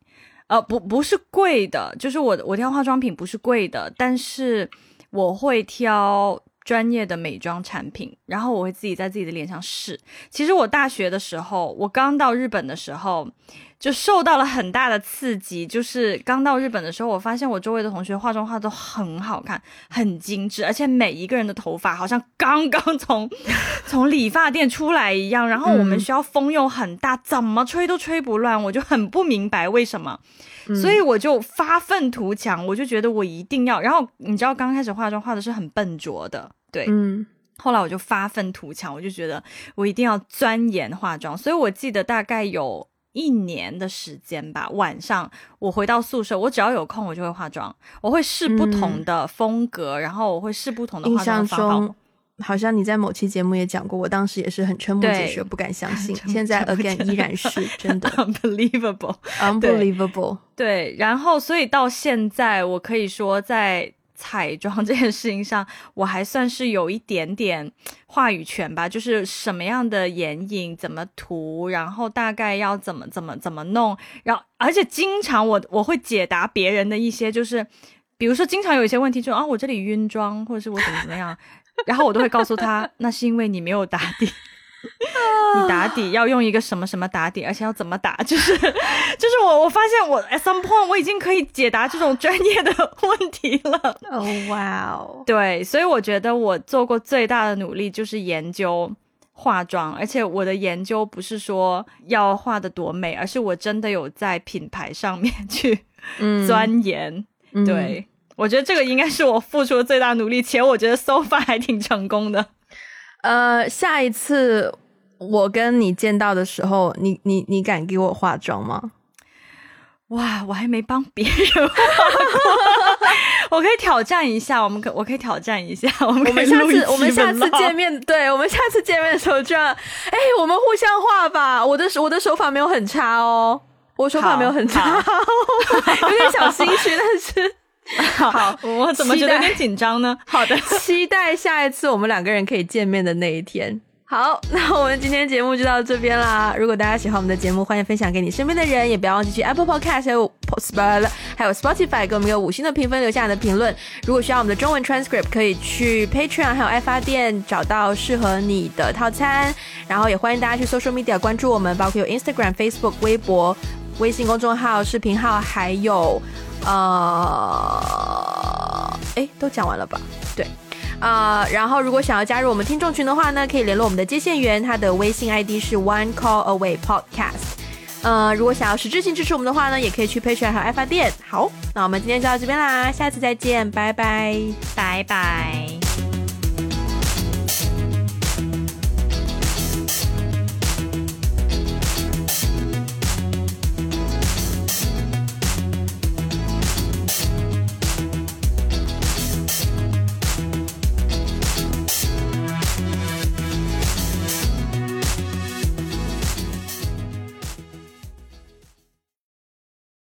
啊，不不是贵的，就是我我挑化妆品不是贵的，但是我会挑。专业的美妆产品，然后我会自己在自己的脸上试。其实我大学的时候，我刚到日本的时候，就受到了很大的刺激。就是刚到日本的时候，我发现我周围的同学化妆化都很好看，很精致，而且每一个人的头发好像刚刚从从理发店出来一样。然后我们学校风又很大，怎么吹都吹不乱，我就很不明白为什么。所以我就发愤图强，我就觉得我一定要。然后你知道，刚开始化妆化的是很笨拙的，对，嗯。后来我就发愤图强，我就觉得我一定要钻研化妆。所以我记得大概有一年的时间吧，晚上我回到宿舍，我只要有空我就会化妆，我会试不同的风格，然后我会试不同的化妆方法。好像你在某期节目也讲过，我当时也是很瞠目结舌，不敢相信。现在 again 依然是真的。Unbelievable，unbelievable。对，然后所以到现在，我可以说在彩妆 这件事情上，我还算是有一点点 话语权吧。就是什么样的眼影怎么涂，然后大概要怎么怎么怎么弄，然后而且经常我我会解答别人的一些，就是比如说经常有一些问题，就啊我这里晕妆，或者是我怎么怎么样。然后我都会告诉他，那是因为你没有打底，你打底要用一个什么什么打底，而且要怎么打，就是就是我我发现我 at some point 我已经可以解答这种专业的问题了。哦，哇哦，对，所以我觉得我做过最大的努力就是研究化妆，而且我的研究不是说要画的多美，而是我真的有在品牌上面 去钻研，对。我觉得这个应该是我付出的最大努力，且我觉得 so far 还挺成功的。呃，下一次我跟你见到的时候，你你你敢给我化妆吗？哇，我还没帮别人化过，我可以挑战一下，我们可我可以挑战一下，我们我们下次我们下次见面，对我们下次见面的时候这样，哎，我们互相画吧。我的我的手法没有很差哦，我手法没有很差，有点小心虚，但是。好，我怎么觉得有点紧张呢？好的，期待下一次我们两个人可以见面的那一天。好，那我们今天节目就到这边啦。如果大家喜欢我们的节目，欢迎分享给你身边的人，也不要忘记去 Apple Podcast 还有 Spotify 还有 Spotify 给我们一个五星的评分，留下你的评论。如果需要我们的中文 transcript，可以去 Patreon 还有爱发电找到适合你的套餐。然后也欢迎大家去 Social Media 关注我们，包括有 Instagram、Facebook、微博、微信公众号、视频号，还有。呃，哎，都讲完了吧？对，啊，然后如果想要加入我们听众群的话呢，可以联络我们的接线员，他的微信 ID 是 One Call Away Podcast。呃，如果想要实质性支持我们的话呢，也可以去 Patreon 和爱发电。好，那我们今天就到这边啦，下次再见，拜拜，拜拜。